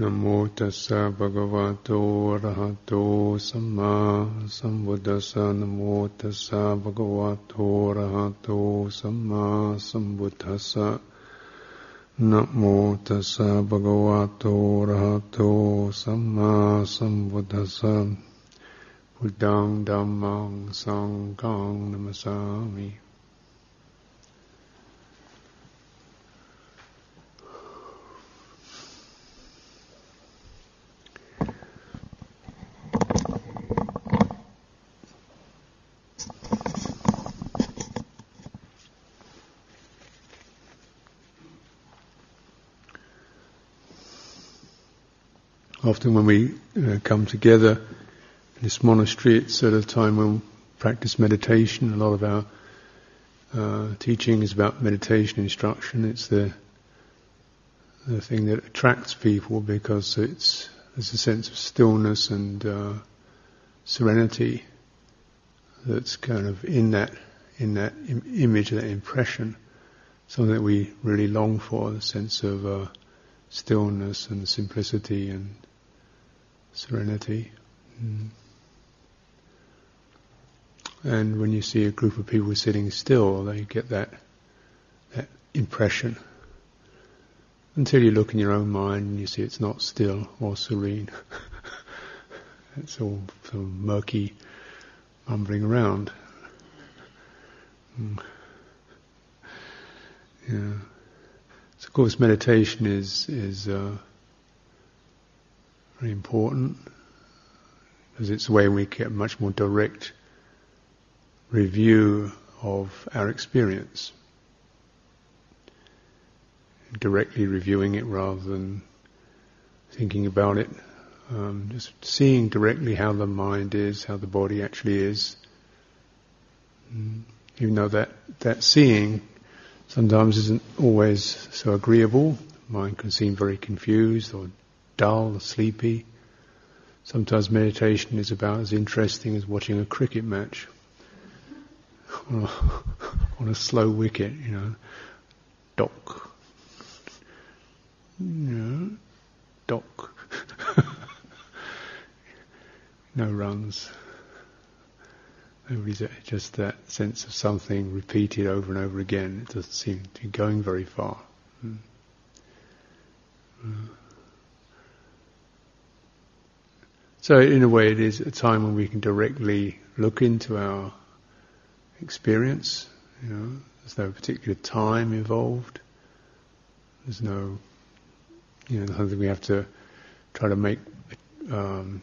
นโมตัสสะภะคะวะโตอะระหะโตสัมมาสัมพุทธัสสะนโมตัสสะภะคะวะโตอะระหะโตสัมมาสัมพุทธัสสะนโมตัสสะภะคะวะโตอะระหะโตสัมมาสัมพุทธัสสะพุทธังธัมมังสังฆังนัมสสามิ Often when we uh, come together in this monastery, it's at a time when we practice meditation. A lot of our uh, teaching is about meditation instruction. It's the the thing that attracts people because it's there's a sense of stillness and uh, serenity that's kind of in that in that Im- image, that impression, something that we really long for, the sense of uh, stillness and simplicity and serenity. Mm. And when you see a group of people sitting still, they get that that impression. Until you look in your own mind and you see it's not still or serene. it's all sort of murky, mumbling around. Mm. Yeah. So of course meditation is is uh, very important because it's a way we get much more direct review of our experience. Directly reviewing it rather than thinking about it. Um, just seeing directly how the mind is, how the body actually is. Mm. Even though that, that seeing sometimes isn't always so agreeable, mind can seem very confused or dull, sleepy. Sometimes meditation is about as interesting as watching a cricket match on a, on a slow wicket, you know, dock, you dock, no runs. Nobody's just that sense of something repeated over and over again. It doesn't seem to be going very far. Mm. Mm. So in a way it is a time when we can directly look into our experience, you know, there's no particular time involved. There's no, you know, nothing we have to try to make, um,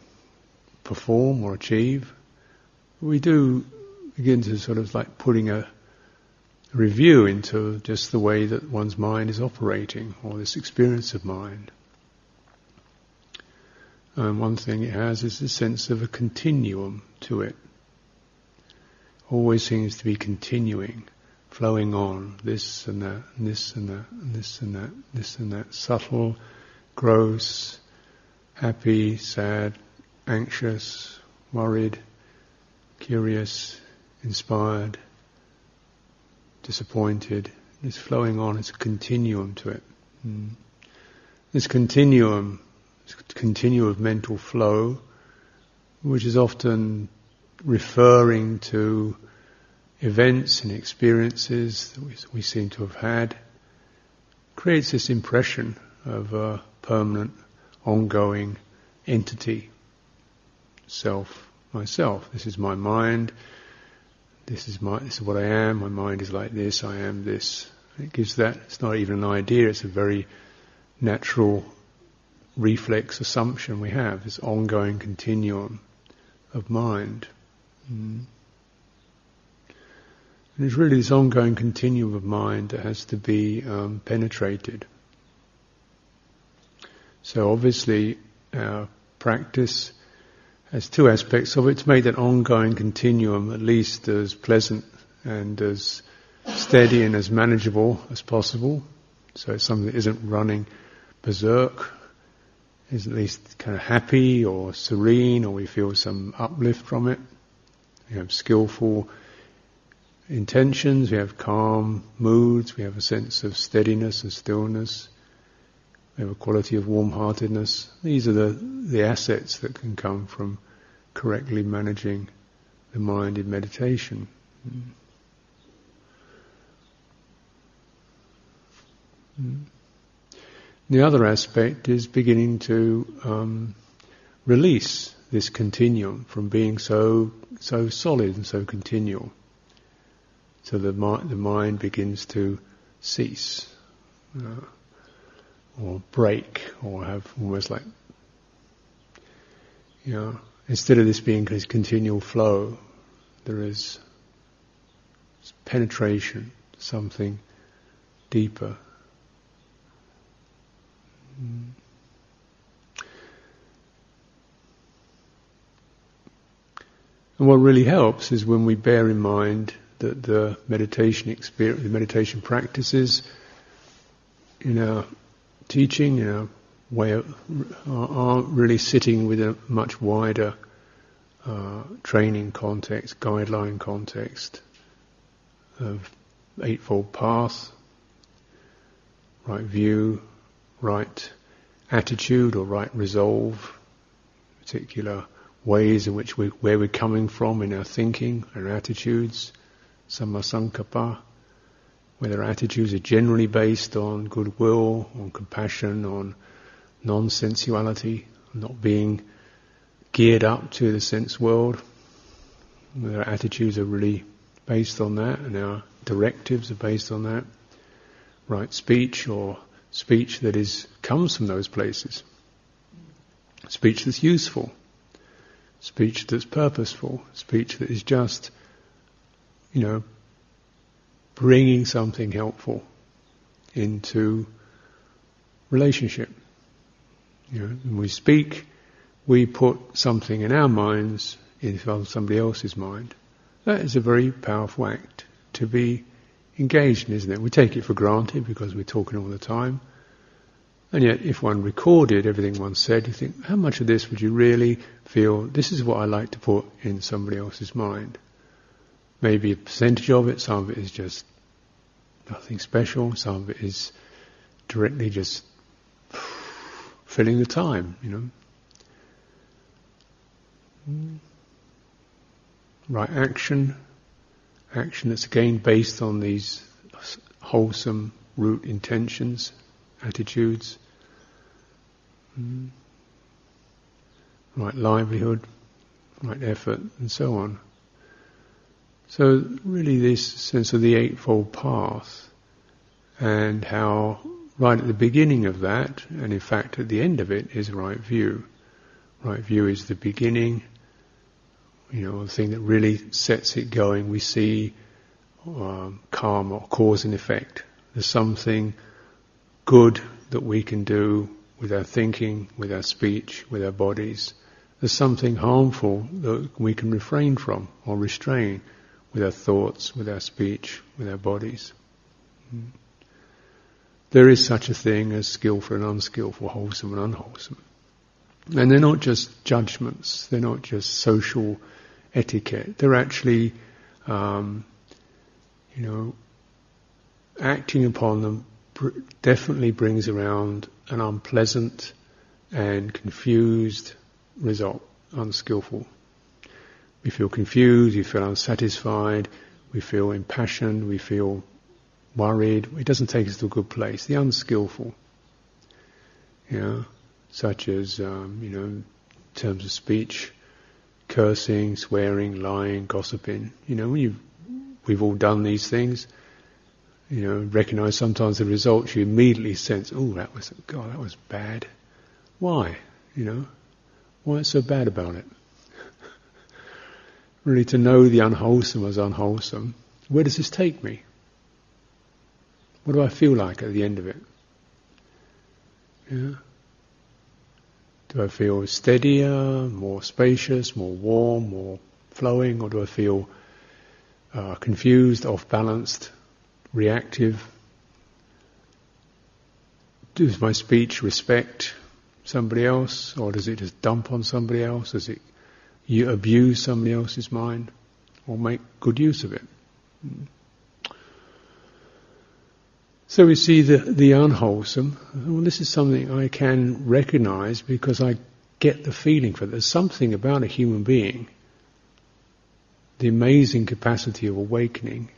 perform or achieve. We do begin to sort of like putting a review into just the way that one's mind is operating or this experience of mind. And one thing it has is a sense of a continuum to it. Always seems to be continuing, flowing on, this and that, and this and that, and this and that, this and that. Subtle, gross, happy, sad, anxious, worried, curious, inspired, disappointed. It's flowing on, it's a continuum to it. Mm. This continuum continuum of mental flow, which is often referring to events and experiences that we, we seem to have had, creates this impression of a permanent, ongoing entity, self, myself. This is my mind. This is my. This is what I am. My mind is like this. I am this. It gives that. It's not even an idea. It's a very natural reflex assumption we have, this ongoing continuum of mind. Mm. And it's really this ongoing continuum of mind that has to be um, penetrated. So obviously our practice has two aspects of it. To make that ongoing continuum at least as pleasant and as steady and as manageable as possible. So it's something that isn't running berserk is at least kind of happy or serene or we feel some uplift from it. We have skillful intentions, we have calm moods, we have a sense of steadiness and stillness. we have a quality of warm-heartedness. These are the, the assets that can come from correctly managing the mind in meditation. Hmm. Hmm. The other aspect is beginning to um, release this continuum from being so so solid and so continual. So the mind, the mind begins to cease, uh, or break, or have almost like, you know, instead of this being this continual flow, there is penetration, something deeper. Mm. And what really helps is when we bear in mind that the meditation experience, the meditation practices in our teaching, in our way of, are, are really sitting with a much wider uh, training context, guideline context of Eightfold Path, right view, right attitude or right resolve, particular ways in which we, where we're coming from in our thinking, our attitudes, sammasankappa, whether attitudes are generally based on goodwill, on compassion, on non-sensuality, not being geared up to the sense world, whether our attitudes are really based on that and our directives are based on that, right speech or speech that is comes from those places, speech that's useful, speech that's purposeful, speech that is just, you know, bringing something helpful into relationship. You know, when we speak, we put something in our minds into somebody else's mind. That is a very powerful act to be engaged in, isn't it? We take it for granted because we're talking all the time. And yet, if one recorded everything one said, you think, how much of this would you really feel, this is what I like to put in somebody else's mind? Maybe a percentage of it, some of it is just nothing special, some of it is directly just filling the time, you know. Right action, action that's again based on these wholesome root intentions, attitudes. Mm. Right livelihood, right effort, and so on. So really this sense of the Eightfold Path and how right at the beginning of that, and in fact at the end of it, is right view. Right view is the beginning, you know, the thing that really sets it going. We see um, karma, cause and effect. There's something good that we can do with our thinking, with our speech, with our bodies. There's something harmful that we can refrain from or restrain with our thoughts, with our speech, with our bodies. Mm. There is such a thing as skillful and unskillful, wholesome and unwholesome. And they're not just judgments, they're not just social etiquette, they're actually, um, you know, acting upon them definitely brings around an unpleasant and confused result, unskillful. We feel confused, we feel unsatisfied, we feel impassioned, we feel worried. It doesn't take us to a good place. The unskillful, you know, such as, um, you know, terms of speech, cursing, swearing, lying, gossiping. You know, you we've all done these things you know, recognize sometimes the results, you immediately sense, oh, that was, God, that was bad. Why? You know, why so bad about it? really to know the unwholesome as unwholesome, where does this take me? What do I feel like at the end of it? Yeah. Do I feel steadier, more spacious, more warm, more flowing, or do I feel uh, confused, off balanced, reactive? Does my speech respect somebody else, or does it just dump on somebody else? Does it you abuse somebody else's mind, or make good use of it? So we see the, the unwholesome. Well, this is something I can recognize because I get the feeling for it. There's something about a human being, the amazing capacity of awakening,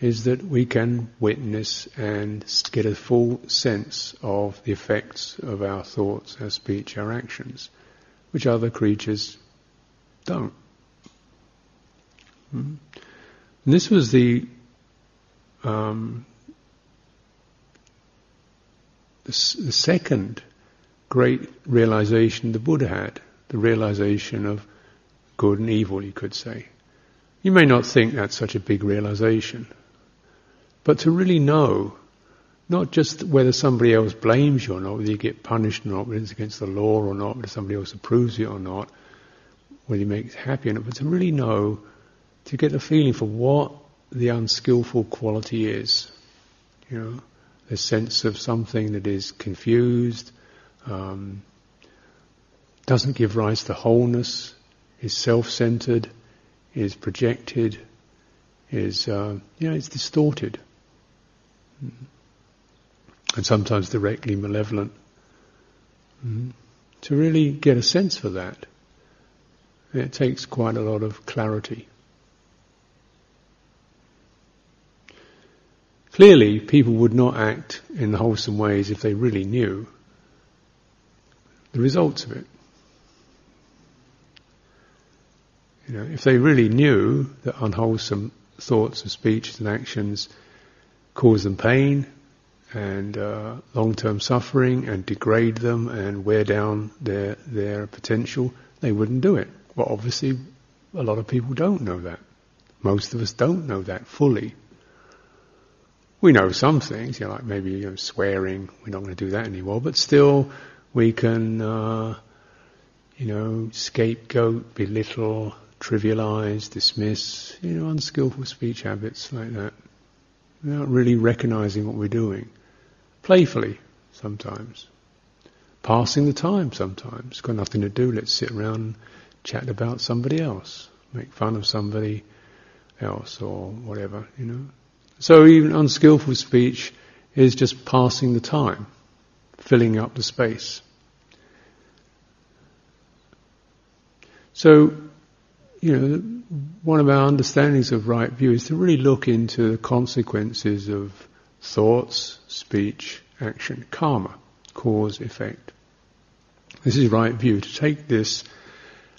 is that we can witness and get a full sense of the effects of our thoughts, our speech, our actions, which other creatures don't. Hmm? And this was the um, the, the second great realization the Buddha had, the realization of good and evil, you could say. You may not think that's such a big realization, but to really know, not just whether somebody else blames you or not, whether you get punished or not, whether it's against the law or not, whether somebody else approves it or not, whether you make it happy or not, but to really know, to get a feeling for what the unskillful quality is. You know, a sense of something that is confused, um, doesn't give rise to wholeness, is self-centered, is projected, is uh, you know, it's distorted, and sometimes directly malevolent. Mm-hmm. To really get a sense for that, it takes quite a lot of clarity. Clearly, people would not act in the wholesome ways if they really knew the results of it. You know, if they really knew that unwholesome thoughts and speeches and actions cause them pain and uh, long-term suffering and degrade them and wear down their their potential, they wouldn't do it. Well, obviously, a lot of people don't know that. Most of us don't know that fully. We know some things, you know, like maybe you know, swearing, we're not going to do that anymore, but still we can, uh, you know, scapegoat, belittle, trivialize, dismiss, you know, unskillful speech habits like that, without really recognizing what we're doing. Playfully, sometimes. Passing the time sometimes. Got nothing to do, let's sit around and chat about somebody else. Make fun of somebody else or whatever, you know. So even unskillful speech is just passing the time, filling up the space. So, you know, one of our understandings of right view is to really look into the consequences of thoughts, speech, action, karma, cause, effect. This is right view, to take this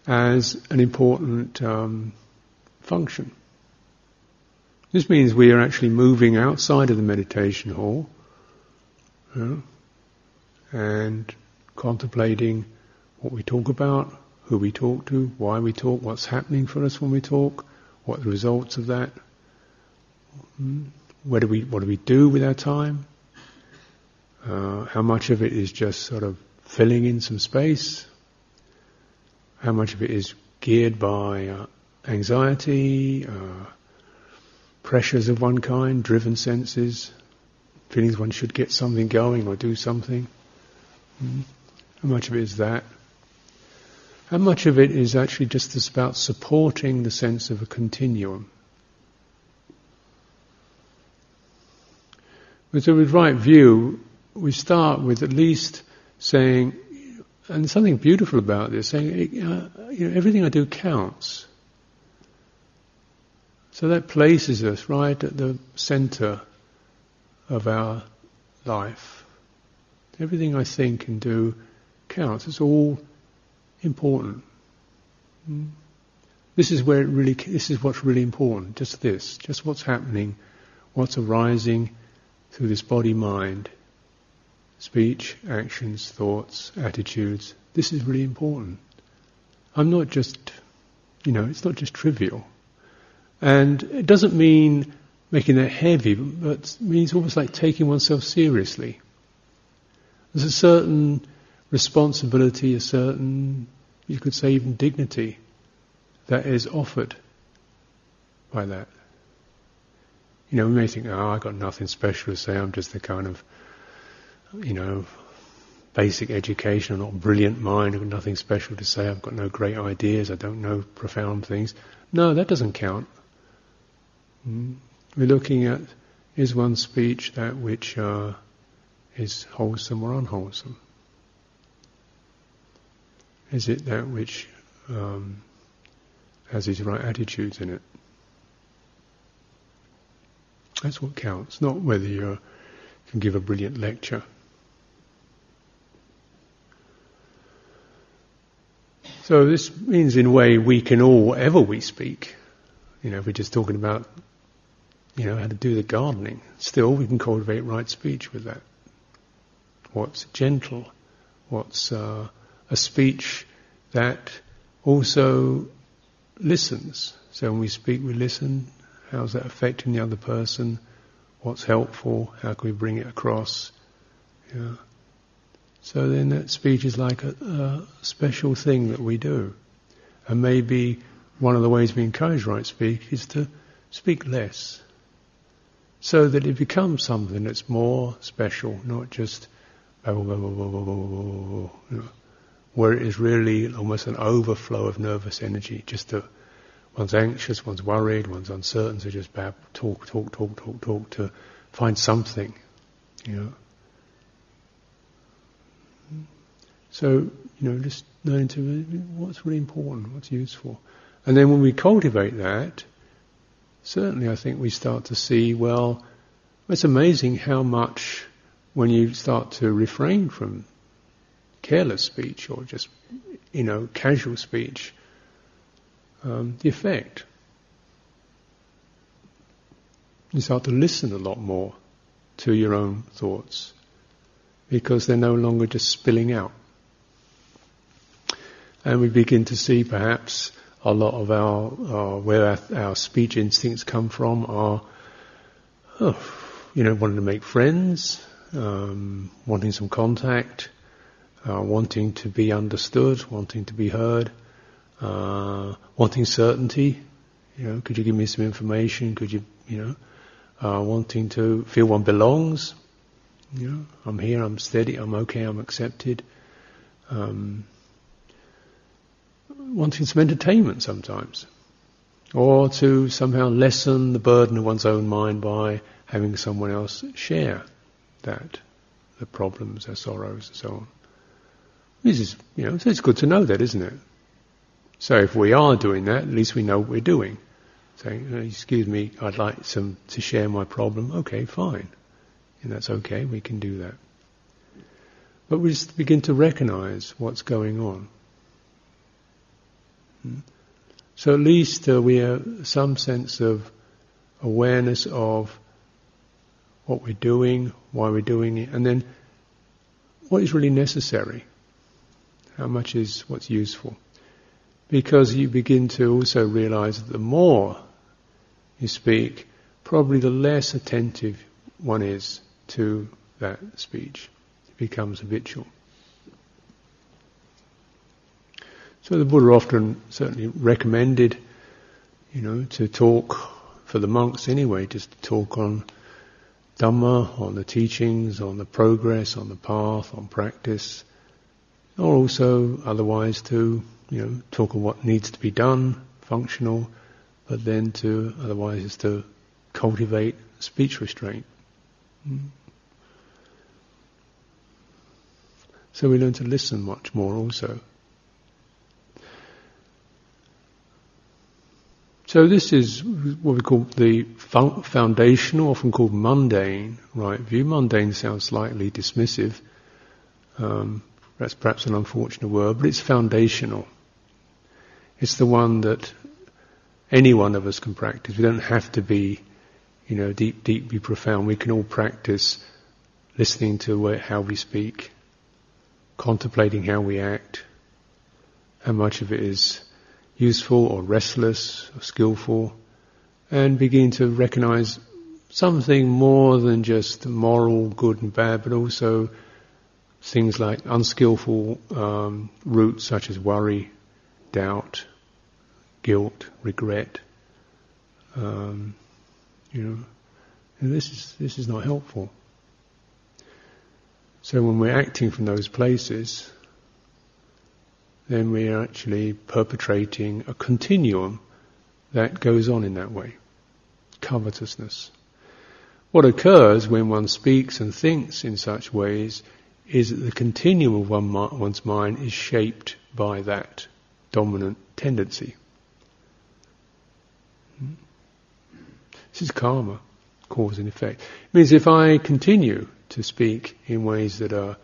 as an important um, function. This means we are actually moving outside of the meditation hall you know, and contemplating what we talk about, who we talk to, why we talk, what's happening for us when we talk, what the results of that, hmm, where do we, what do we do with our time, uh, how much of it is just sort of filling in some space, how much of it is geared by uh, anxiety, uh, pressures of one kind, driven senses, feelings one should get something going or do something. Mm. How much of it is that? How much of it is actually just this about supporting the sense of a continuum? With right view, we start with at least saying, and something beautiful about this, saying, uh, you know, everything I do counts. So that places us right at the center of our life. Everything I think and do counts. It's all important. Hmm? This is where it really, this is what's really important. Just this, just what's happening, what's arising through this body mind, speech, actions, thoughts, attitudes. This is really important. I'm not just, you know, it's not just trivial. And it doesn't mean making that heavy, but it means almost like taking oneself seriously. There's a certain responsibility, a certain, you could say even dignity, that is offered by that. You know, we may think, oh, I've got nothing special to say, I'm just the kind of, you know, basic education, I'm not brilliant mind, I've got nothing special to say, I've got no great ideas, I don't know profound things. No, that doesn't count. We're looking at Is one speech that which uh, is wholesome or unwholesome? Is it that which um, has these right attitudes in it? That's what counts, not whether you can give a brilliant lecture. So this means in a way we can all, whatever we speak, you know, if we're just talking about, you know, how to do the gardening, still we can cultivate right speech with that. What's gentle, what's uh, a speech that also listens. So when we speak, we listen. How's that affecting the other person? What's helpful? How can we bring it across? Yeah. So then that speech is like a, a special thing that we do. And maybe one of the ways we encourage right speak is to speak less. So that it becomes something that's more special, not just where it is really almost an overflow of nervous energy. Just to, one's anxious, one's worried, one's uncertain, so just bab, talk, talk, talk, talk, talk to find something, you know. So, you know, just learning to what's really important, what's useful. And then when we cultivate that, certainly I think we start to see, well, it's amazing how much when you start to refrain from careless speech or just, you know, casual speech, um, the effect. You start to listen a lot more to your own thoughts because they're no longer just spilling out. And we begin to see perhaps a lot of our, uh, where our, our, speech instincts come from are, oh, you know, wanting to make friends, um, wanting some contact, uh, wanting to be understood, wanting to be heard, uh, wanting certainty. You know, could you give me some information? Could you, you know, uh, wanting to feel one belongs. You know, I'm here, I'm steady, I'm okay, I'm accepted. Um, wanting some entertainment sometimes, or to somehow lessen the burden of one's own mind by having someone else share that, the problems, their sorrows, and so on. This is, you know, so it's good to know that, isn't it? So if we are doing that, at least we know what we're doing. Saying, excuse me, I'd like some to share my problem. Okay, fine. And that's okay, we can do that. But we just begin to recognize what's going on. So at least uh, we have some sense of awareness of what we're doing, why we're doing it, and then what is really necessary. How much is what's useful? Because you begin to also realize that the more you speak, probably the less attentive one is to that speech. It becomes habitual. So the Buddha often certainly recommended, you know, to talk for the monks anyway, just to talk on Dhamma, on the teachings, on the progress, on the path, on practice, or also otherwise to, you know, talk of what needs to be done, functional, but then to otherwise is to cultivate speech restraint. Mm. So we learn to listen much more also. So this is what we call the foundational, often called mundane, right view. Mundane sounds slightly dismissive. Um, that's perhaps an unfortunate word, but it's foundational. It's the one that any one of us can practice. We don't have to be, you know, deep, deeply profound. We can all practice listening to how we speak, contemplating how we act, how much of it is useful or restless or skillful, and begin to recognize something more than just moral good and bad, but also things like unskillful um, roots such as worry, doubt, guilt, regret. Um, you know, this is this is not helpful. So when we're acting from those places, then we are actually perpetrating a continuum that goes on in that way. Covetousness. What occurs when one speaks and thinks in such ways is that the continuum of one, one's mind is shaped by that dominant tendency. Hmm? This is karma, cause and effect. It means if I continue to speak in ways that are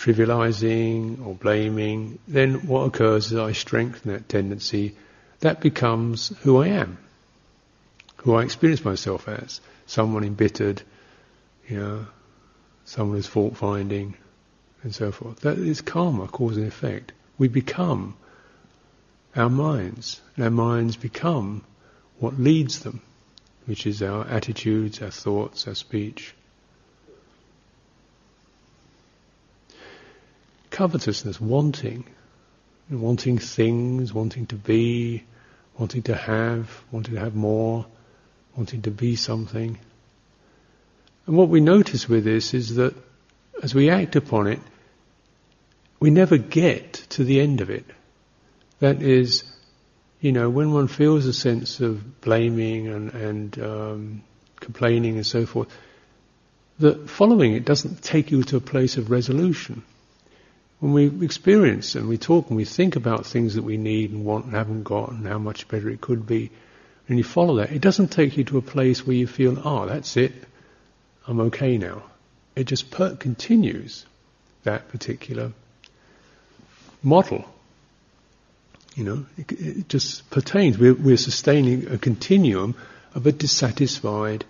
trivializing or blaming, then what occurs is I strengthen that tendency. That becomes who I am, who I experience myself as. Someone embittered, you know, someone who's fault finding, and so forth. That is karma, cause and effect. We become our minds, and our minds become what leads them, which is our attitudes, our thoughts, our speech. Covetousness, wanting, wanting things, wanting to be, wanting to have, wanting to have more, wanting to be something. And what we notice with this is that as we act upon it, we never get to the end of it. That is, you know, when one feels a sense of blaming and, and um, complaining and so forth, that following it doesn't take you to a place of resolution. When we experience and we talk and we think about things that we need and want and haven't got and how much better it could be, and you follow that, it doesn't take you to a place where you feel, oh, that's it, I'm okay now. It just per- continues that particular model. You know, it, it just pertains. We're, we're sustaining a continuum of a dissatisfied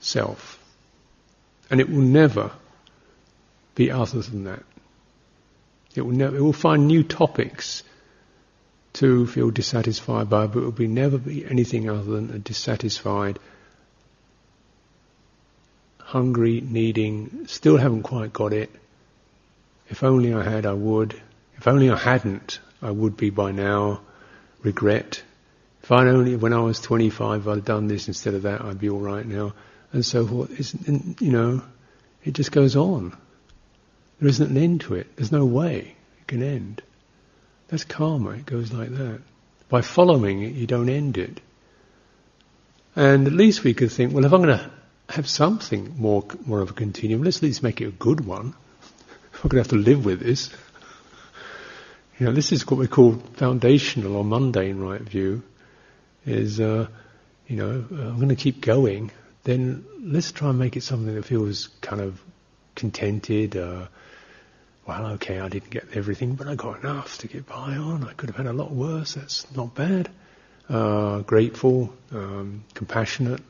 self. And it will never be other than that. It will, it will find new topics to feel dissatisfied by, but it will be never be anything other than a dissatisfied, hungry, needing, still haven't quite got it. If only I had, I would. If only I hadn't, I would be by now. Regret. If I'd only, when I was 25, I'd done this instead of that, I'd be all right now, and so forth. It's, you know, it just goes on. There isn't an end to it. There's no way it can end. That's karma. It goes like that. By following it, you don't end it. And at least we could think, well, if I'm going to have something more, more of a continuum, let's at least make it a good one. If I'm going to have to live with this. You know, this is what we call foundational or mundane right view. Is uh, you know, uh, I'm going to keep going. Then let's try and make it something that feels kind of contented. Uh, well, okay, I didn't get everything, but I got enough to get by on. I could have had a lot worse. That's not bad. Uh, grateful, um, compassionate,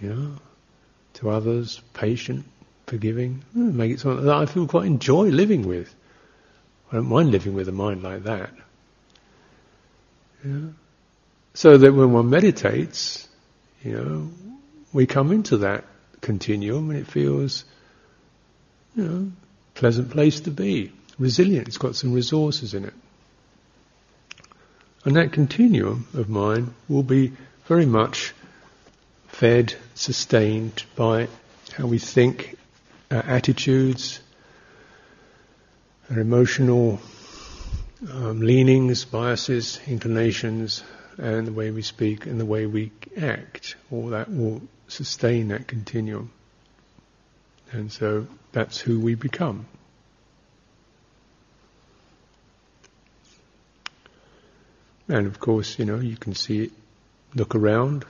you know, to others, patient, forgiving. Make it something that I feel quite enjoy living with. I don't mind living with a mind like that. Yeah. So that when one meditates, you know, we come into that continuum and it feels, you know, pleasant place to be, resilient. It's got some resources in it. And that continuum of mind will be very much fed, sustained by how we think, our attitudes, our emotional um, leanings, biases, inclinations, and the way we speak and the way we act. All that will sustain that continuum. And so that's who we become. And of course, you know, you can see it, look around,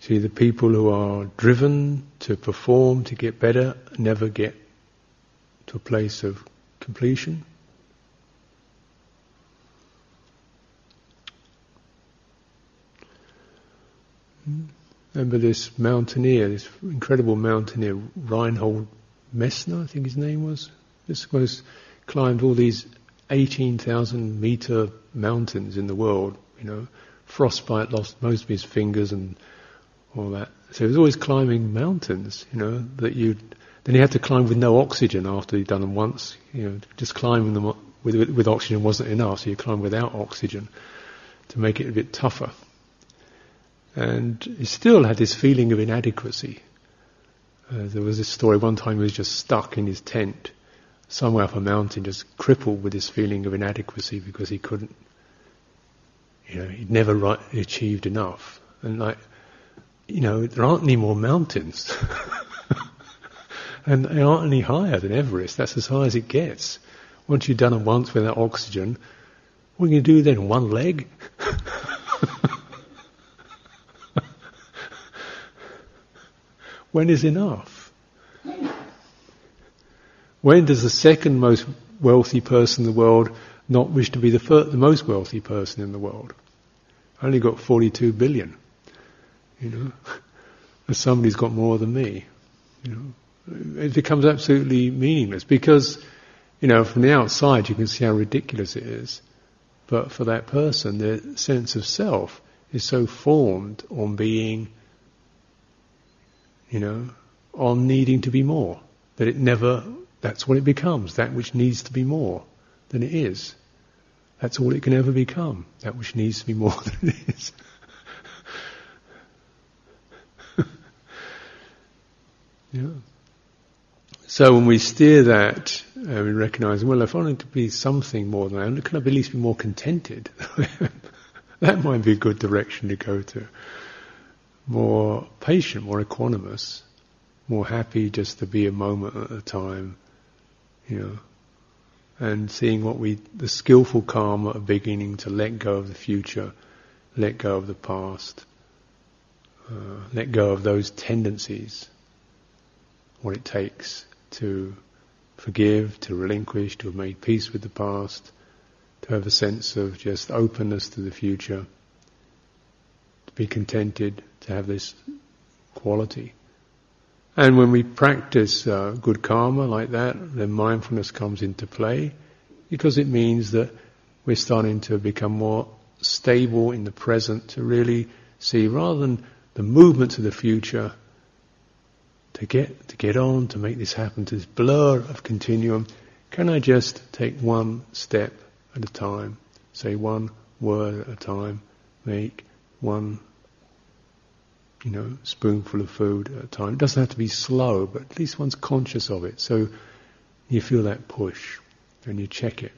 see the people who are driven to perform, to get better, never get to a place of completion. Remember this mountaineer, this incredible mountaineer, Reinhold Messner, I think his name was. This was climbed all these 18,000 meter mountains in the world, you know. Frostbite lost most of his fingers and all that. So he was always climbing mountains, you know, that you then he had to climb with no oxygen after he'd done them once. You know, just climbing them with, with, with oxygen wasn't enough, so you climb without oxygen to make it a bit tougher. And he still had this feeling of inadequacy. Uh, there was this story one time he was just stuck in his tent somewhere up a mountain, just crippled with this feeling of inadequacy because he couldn't, you know, he'd never right, achieved enough. And like, you know, there aren't any more mountains. and they aren't any higher than Everest. That's as high as it gets. Once you've done it once without oxygen, what are you do then? One leg? when is enough? When does the second most wealthy person in the world not wish to be the, first, the most wealthy person in the world? I only got 42 billion. You know, and somebody's got more than me. You know, it becomes absolutely meaningless because, you know, from the outside you can see how ridiculous it is, but for that person, their sense of self is so formed on being, you know, on needing to be more that it never. That's what it becomes. That which needs to be more than it is. That's all it can ever become. That which needs to be more than it is. Yeah. So when we steer that, uh, we recognize, well, if I want to be something more than I am, can I at least be more contented? that might be a good direction to go to. More patient, more equanimous, more happy just to be a moment at a time, you know, and seeing what we, the skillful karma of beginning to let go of the future, let go of the past, uh, let go of those tendencies what it takes to forgive, to relinquish, to have made peace with the past, to have a sense of just openness to the future, to be contented, to have this quality. And when we practice uh, good karma like that, then mindfulness comes into play because it means that we're starting to become more stable in the present to really see rather than the movements of the future to get to get on to make this happen to this blur of continuum can i just take one step at a time? Say one word at a time. Make one you know spoonful of food at a time it doesn't have to be slow but at least one's conscious of it so you feel that push and you check it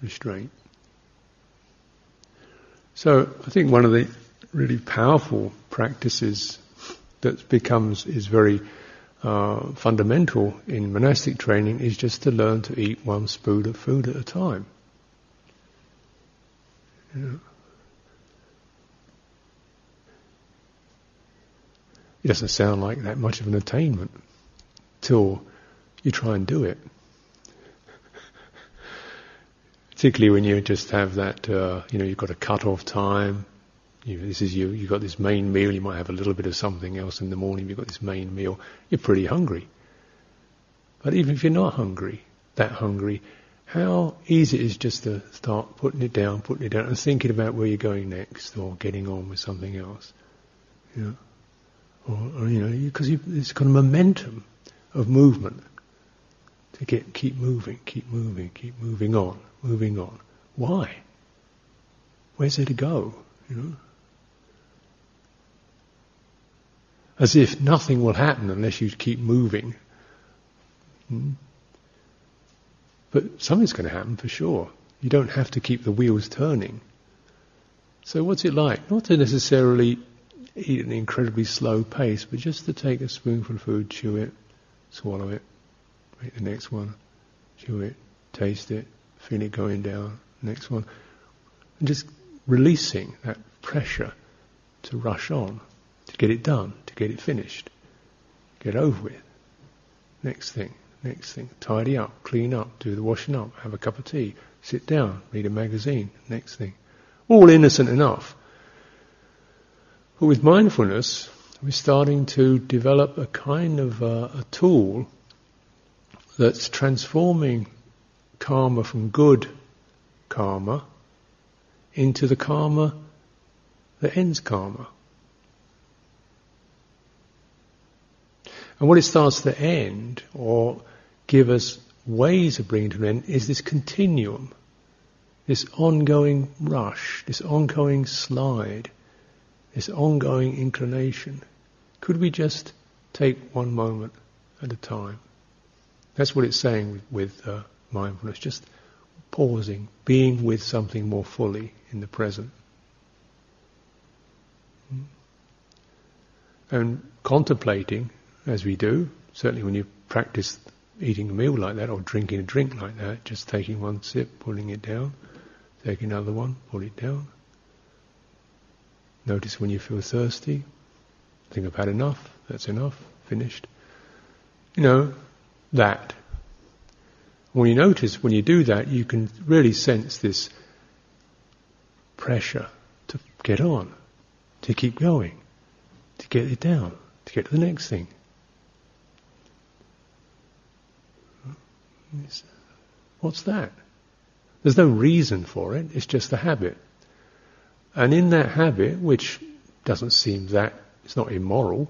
restraint so i think one of the really powerful practices that becomes is very uh, fundamental in monastic training is just to learn to eat one spoon of food at a time. You know. It doesn't sound like that much of an attainment till you try and do it. Particularly when you just have that, uh, you know, you've got a cut-off time, you, this is you, you've got this main meal, you might have a little bit of something else in the morning, you've got this main meal, you're pretty hungry. But even if you're not hungry, that hungry, how easy it is just to start putting it down, putting it down, and thinking about where you're going next, or getting on with something else. Know? Or, or you know, because it's got a momentum of movement to get keep moving, keep moving, keep moving on, moving on. Why? Where's there to go? You know? as if nothing will happen unless you keep moving. Hmm? But something's going to happen for sure. You don't have to keep the wheels turning. So what's it like? Not to necessarily eat at an incredibly slow pace, but just to take a spoonful of food, chew it, swallow it, make the next one, chew it, taste it, feel it going down, next one. And just releasing that pressure to rush on to get it done, to get it finished, get over with. Next thing, next thing, tidy up, clean up, do the washing up, have a cup of tea, sit down, read a magazine, next thing. All innocent enough. But with mindfulness, we're starting to develop a kind of uh, a tool that's transforming karma from good karma into the karma that ends karma. And what it starts to end, or give us ways of bringing to an end, is this continuum, this ongoing rush, this ongoing slide, this ongoing inclination. Could we just take one moment at a time? That's what it's saying with, with uh, mindfulness, just pausing, being with something more fully in the present. And contemplating, as we do, certainly when you practice eating a meal like that or drinking a drink like that, just taking one sip, pulling it down, take another one, pull it down. Notice when you feel thirsty, think I've had enough, that's enough, finished. You know, that. When you notice, when you do that, you can really sense this pressure to get on, to keep going, to get it down, to get to the next thing. What's that? There's no reason for it, it's just a habit. And in that habit, which doesn't seem that, it's not immoral,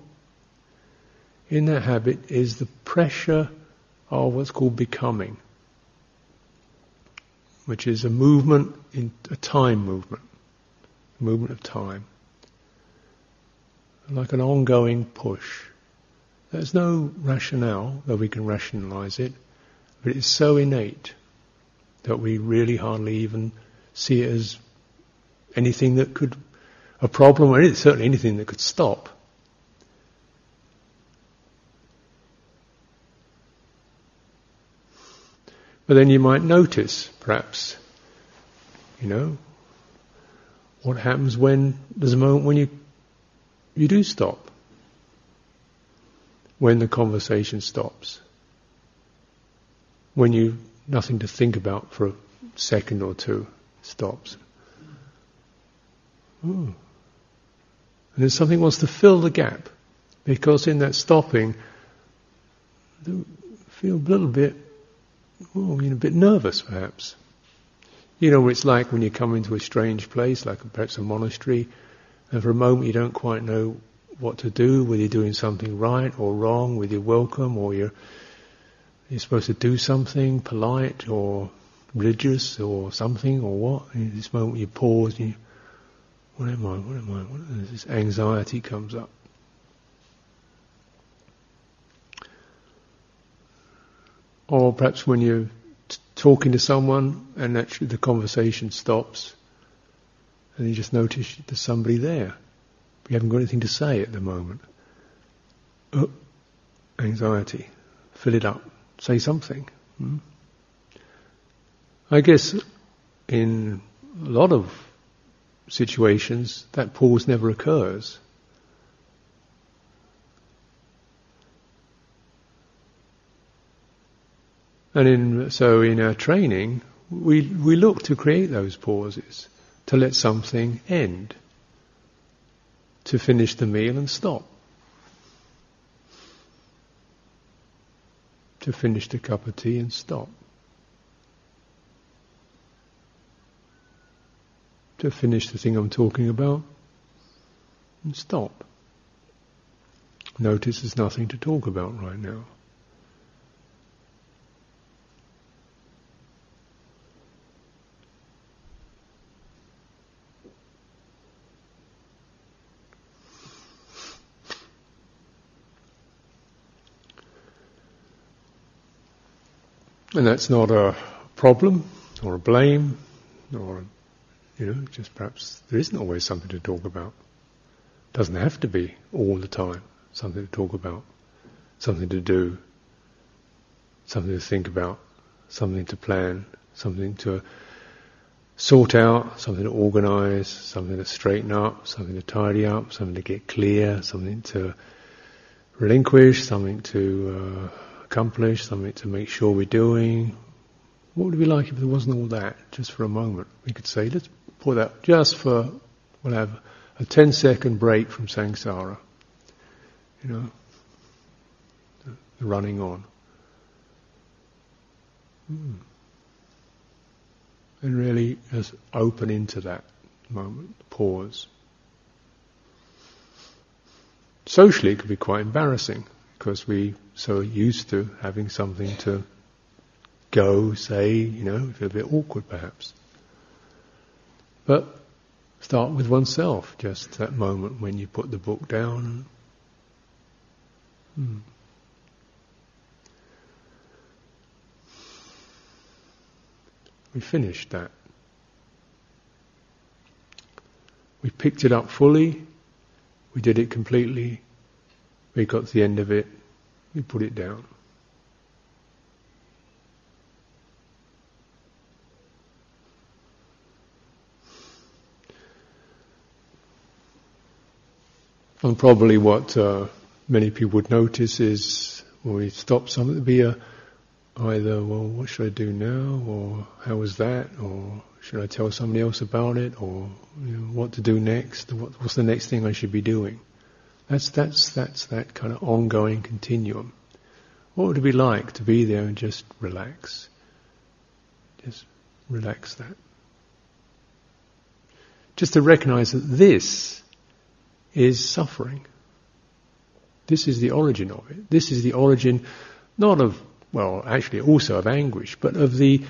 in that habit is the pressure of what's called becoming, which is a movement, in a time movement, a movement of time, like an ongoing push. There's no rationale, though we can rationalize it, but it's so innate that we really hardly even see it as anything that could, a problem, or certainly anything that could stop. But then you might notice, perhaps, you know, what happens when there's a moment when you you do stop. When the conversation stops. When you nothing to think about for a second or two stops. Ooh. And then something wants to fill the gap. Because in that stopping, you feel a little bit oh, you know, a bit nervous perhaps. You know what it's like when you come into a strange place, like perhaps a monastery, and for a moment you don't quite know what to do, whether you're doing something right or wrong, whether you're welcome or you're, you're supposed to do something polite or religious or something or what. In this moment you pause and you, what am I, what am I, this anxiety comes up. Or perhaps when you're t- talking to someone and actually the conversation stops and you just notice there's somebody there. You haven't got anything to say at the moment. Oh, anxiety. Fill it up. Say something. Hmm? I guess in a lot of situations that pause never occurs. And in, so in our training, we, we look to create those pauses, to let something end, to finish the meal and stop, to finish the cup of tea and stop, to finish the thing I'm talking about and stop. Notice there's nothing to talk about right now. And that's not a problem or a blame or, you know, just perhaps there isn't always something to talk about. Doesn't have to be all the time something to talk about, something to do, something to think about, something to plan, something to sort out, something to organize, something to straighten up, something to tidy up, something to get clear, something to relinquish, something to uh, accomplish, something to make sure we're doing. What would it be like if there wasn't all that, just for a moment? We could say, let's that just for, we'll have a 10 second break from samsara. You know, running on. Hmm. And really just open into that moment, pause. Socially, it could be quite embarrassing because we so used to having something to go, say, you know, feel a bit awkward perhaps. But start with oneself, just that moment when you put the book down. Hmm. We finished that. We picked it up fully, we did it completely, we got to the end of it, we put it down. And probably what uh, many people would notice is when we stop something to be a either, well, what should I do now, or how was that, or should I tell somebody else about it, or you know, what to do next, what, what's the next thing I should be doing? That's that's that's that kind of ongoing continuum. What would it be like to be there and just relax? Just relax that. Just to recognize that this is suffering. This is the origin of it. This is the origin not of well, actually also of anguish, but of the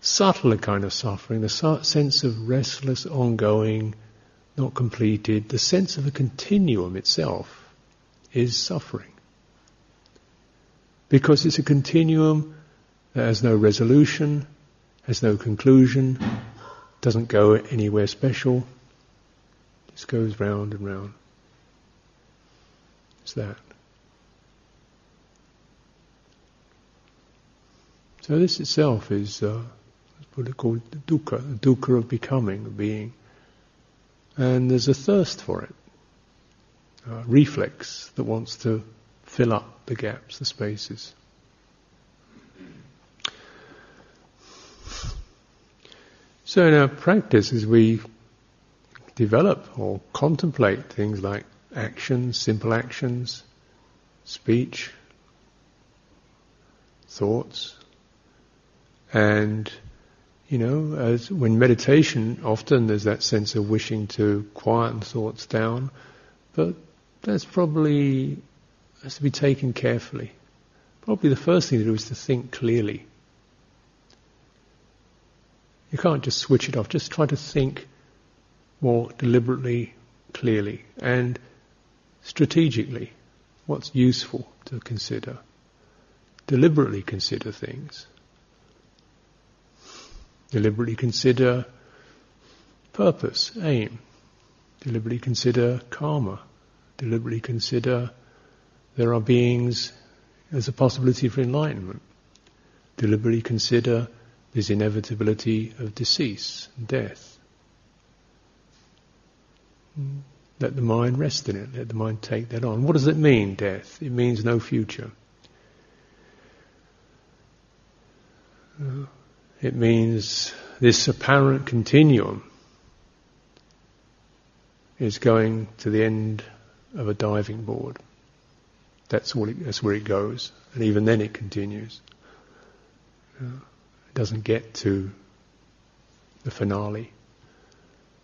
subtler kind of suffering, the sense of restless, ongoing, not completed, the sense of a continuum itself is suffering. Because it's a continuum that has no resolution, has no conclusion, doesn't go anywhere special, just goes round and round. It's that. So this itself is uh, what they call dukkha, the dukkha of becoming, of being. And there's a thirst for it, a reflex that wants to fill up the gaps, the spaces. So in our practice, as we develop or contemplate things like actions, simple actions, speech, thoughts, and, you know, as when meditation, often there's that sense of wishing to quieten thoughts down, but that's probably has to be taken carefully. Probably the first thing to do is to think clearly. You can't just switch it off. Just try to think more deliberately, clearly, and strategically. What's useful to consider? Deliberately consider things. Deliberately consider purpose, aim. Deliberately consider karma. Deliberately consider there are beings as a possibility for enlightenment. Deliberately consider this inevitability of decease and Let the mind rest in it. Let the mind take that on. What does it mean, death? It means no future. It means this apparent continuum is going to the end of a diving board. That's, all it, that's where it goes. And even then it continues. It doesn't get to the finale.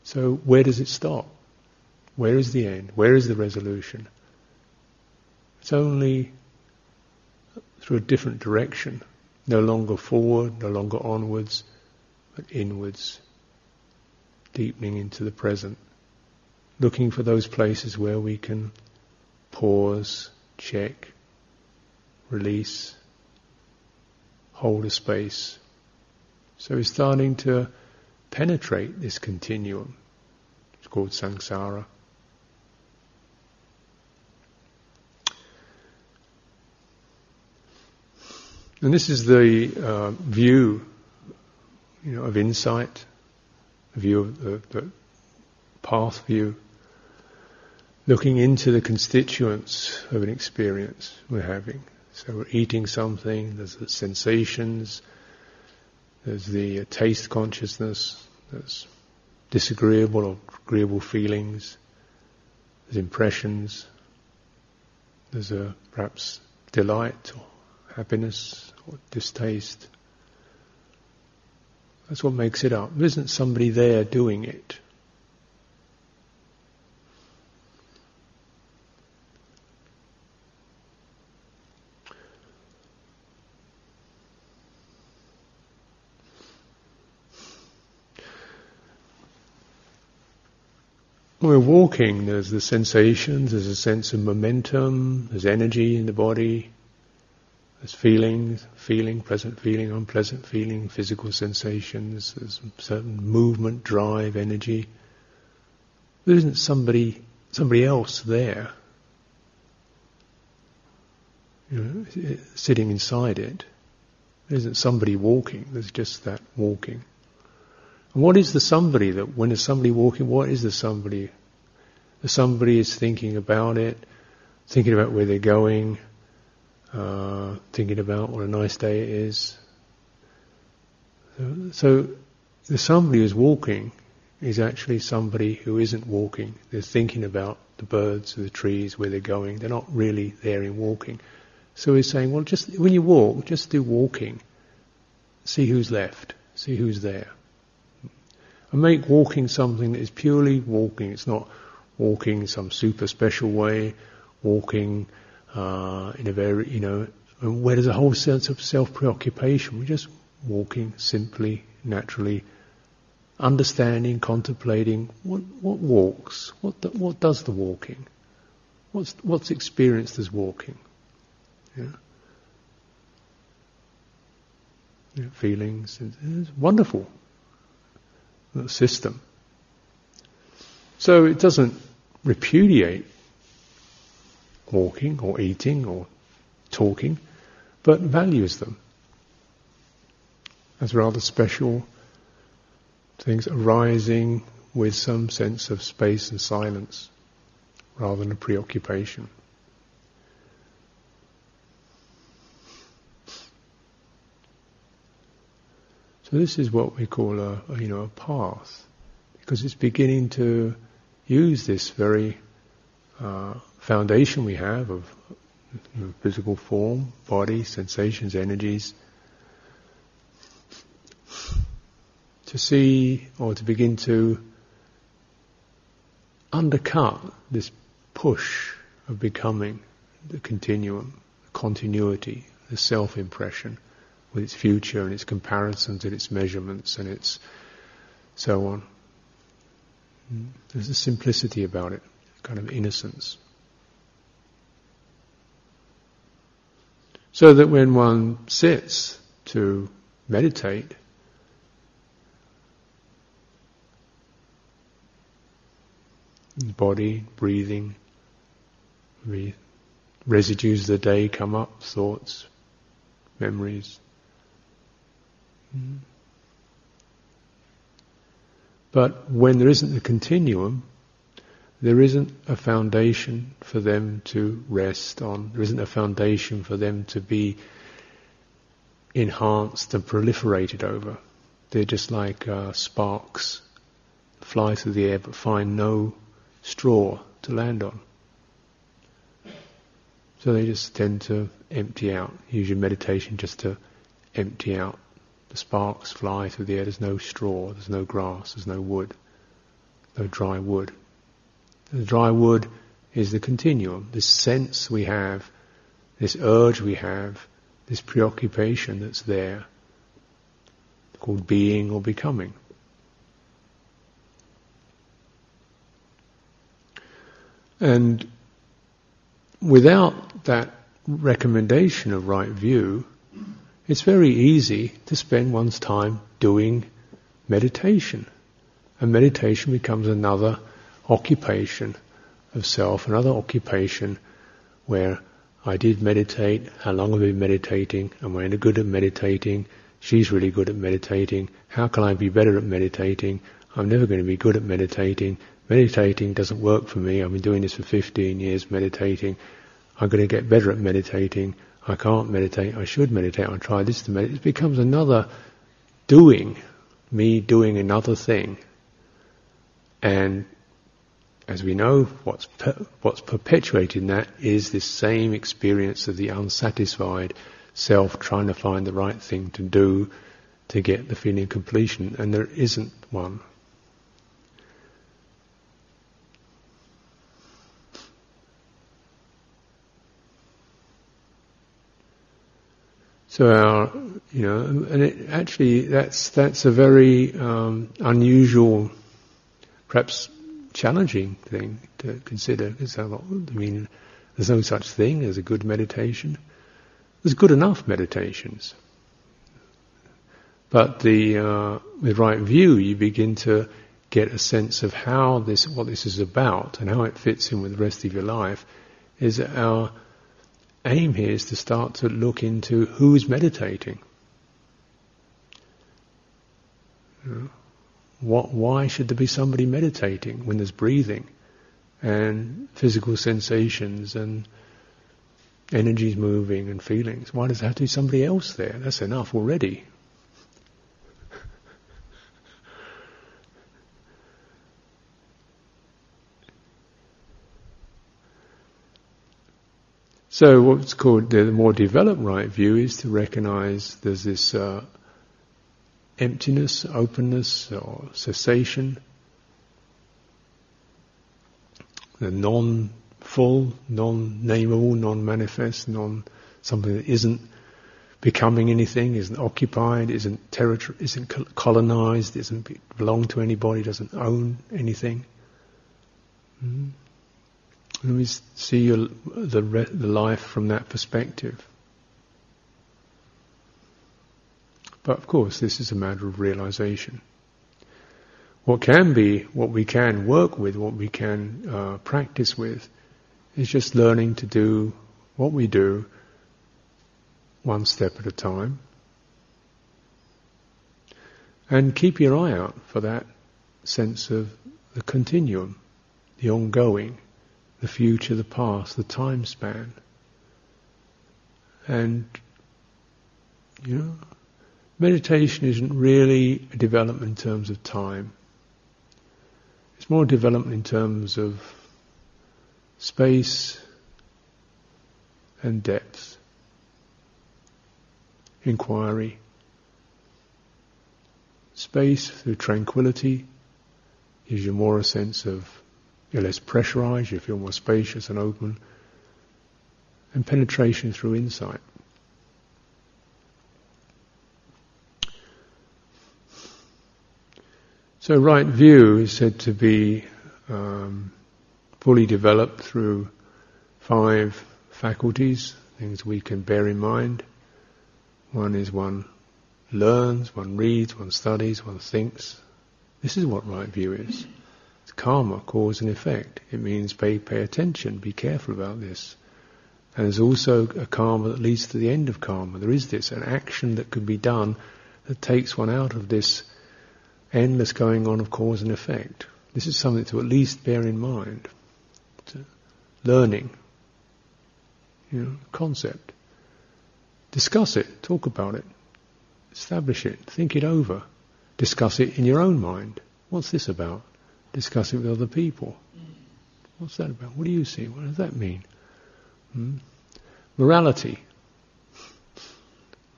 So where does it stop? Where is the end? Where is the resolution? It's only through a different direction no longer forward, no longer onwards, but inwards, deepening into the present, looking for those places where we can pause, check, release, hold a space. So we're starting to penetrate this continuum. It's called samsara. And this is the uh, view, you know, of insight, a view of the, the path view, looking into the constituents of an experience we're having. So we're eating something, there's the sensations, there's the uh, taste consciousness, there's disagreeable or agreeable feelings, there's impressions, there's a perhaps delight or happiness or distaste. That's what makes it up. There isn't somebody there doing it. We're walking, there's the sensations, there's a sense of momentum, there's energy in the body, there's feelings, feeling, pleasant feeling, unpleasant feeling, physical sensations, there's certain movement, drive, energy. There isn't somebody, somebody else there. you know, sitting inside it. There isn't somebody walking, there's just that walking. And what is the somebody that, when is somebody walking, what is the somebody? The somebody is thinking about it, thinking about where they're going, uh, thinking about what a nice day it is. So, so the somebody who's walking is actually somebody who isn't walking. They're thinking about the birds, the trees, where they're going. They're not really there in walking. So he's saying, well, just when you walk, just do walking. See who's left. See who's there. And make walking something that is purely walking. It's not walking some super special way, walking uh, in a very, you know, where there's a whole sense of self-preoccupation. We're just walking simply, naturally, understanding, contemplating what, what walks, what, the, what does the walking, what's, what's experienced as walking. Yeah. Yeah, feelings, it's wonderful system. So it doesn't repudiate walking or eating or talking, but values them as rather special things arising with some sense of space and silence rather than a preoccupation. So this is what we call a, a, you know a path, because it's beginning to use this very uh, foundation we have of physical form, body, sensations, energies, to see or to begin to undercut this push of becoming, the continuum, the continuity, the self-impression with its future and its comparisons and its measurements and its so on. There's a simplicity about it, kind of innocence. So that when one sits to meditate, body, breathing, residues of the day come up, thoughts, memories. Mm-hmm. But when there isn't a continuum, there isn't a foundation for them to rest on. There isn't a foundation for them to be enhanced and proliferated over. They're just like uh, sparks, fly through the air but find no straw to land on. So they just tend to empty out. Use your meditation just to empty out. The sparks fly through the air. There's no straw. There's no grass. There's no wood. No dry wood. The dry wood is the continuum. This sense we have, this urge we have, this preoccupation that's there, called being or becoming. And without that recommendation of right view, it's very easy to spend one's time doing meditation. And meditation becomes another occupation of self, another occupation where I did meditate, how long have I been meditating, am I any good at meditating, she's really good at meditating, how can I be better at meditating, I'm never going to be good at meditating, meditating doesn't work for me, I've been doing this for 15 years meditating, I'm going to get better at meditating, I can't meditate, I should meditate, I'll try this to meditate. It becomes another doing, me doing another thing. And as we know, what's, per, what's perpetuated in that is this same experience of the unsatisfied self trying to find the right thing to do to get the feeling of completion, and there isn't one. So our, you know, and it, actually that's that's a very um, unusual, perhaps challenging thing to consider. Because I mean, there's no such thing as a good meditation. There's good enough meditations, but the uh, with right view, you begin to get a sense of how this, what this is about, and how it fits in with the rest of your life. Is our aim here is to start to look into who's meditating. You know, what, why should there be somebody meditating when there's breathing and physical sensations and energies moving and feelings? Why does there have to be somebody else there? That's enough already. So what's called the more developed right view is to recognize there's this uh, emptiness, openness, or cessation, the non-full, non-nameable, non-manifest, non something that isn't becoming anything, isn't occupied, isn't territory, isn't colonized, isn't belong to anybody, doesn't own anything. Mm-hmm. Let me see your, the, the life from that perspective. But of course, this is a matter of realization. What can be, what we can work with, what we can uh, practice with, is just learning to do what we do one step at a time. And keep your eye out for that sense of the continuum, the ongoing the future, the past, the time span. And, you know, meditation isn't really a development in terms of time. It's more a development in terms of space and depth, inquiry. Space through tranquility gives you more a sense of you're less pressurized, you feel more spacious and open. And penetration through insight. So, right view is said to be um, fully developed through five faculties, things we can bear in mind. One is one learns, one reads, one studies, one thinks. This is what right view is It's karma, cause and effect. It means pay, pay attention, be careful about this. And there's also a karma that leads to the end of karma. There is this, an action that could be done that takes one out of this endless going on of cause and effect. This is something to at least bear in mind. learning, you know, concept. Discuss it, talk about it, establish it, think it over, discuss it in your own mind. What's this about? discuss it with other people. What's that about? What do you see? What does that mean? Hmm? Morality.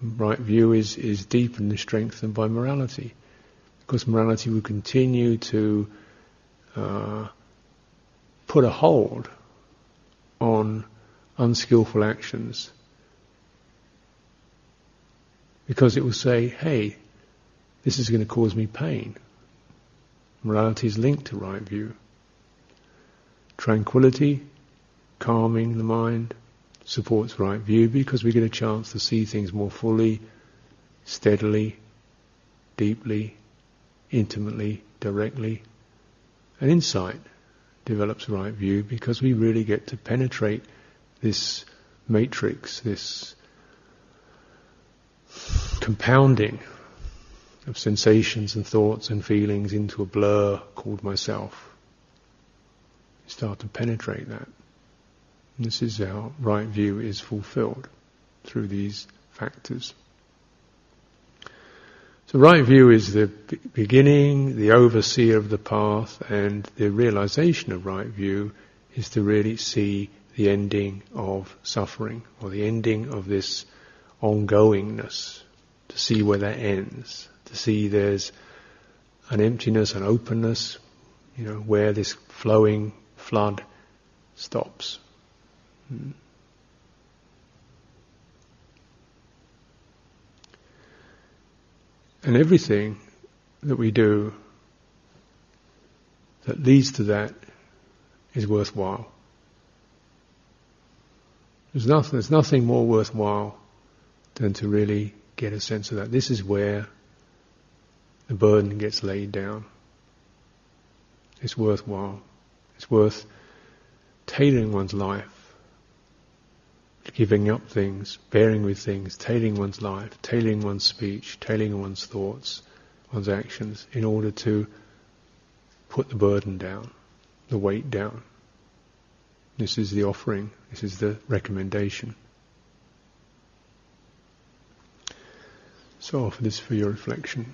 Right view is, is deepened and strengthened by morality. Because morality will continue to uh, put a hold on unskillful actions. Because it will say, hey, this is going to cause me pain. Morality is linked to right view. Tranquility, calming the mind, supports right view because we get a chance to see things more fully, steadily, deeply, intimately, directly. And insight develops right view because we really get to penetrate this matrix, this compounding of sensations and thoughts and feelings into a blur called myself. You start to penetrate that. And this is how right view is fulfilled through these factors. So right view is the beginning, the overseer of the path, and the realization of right view is to really see the ending of suffering, or the ending of this ongoingness, to see where that ends to see there's an emptiness, an openness, you know, where this flowing flood stops. Hmm. And everything that we do that leads to that is worthwhile. There's nothing, there's nothing more worthwhile than to really get a sense of that. This is where the burden gets laid down. It's worthwhile. It's worth tailoring one's life giving up things, bearing with things, tailing one's life, tailing one's speech, tailing one's thoughts, one's actions, in order to put the burden down, the weight down. This is the offering, this is the recommendation. So offer this for your reflection.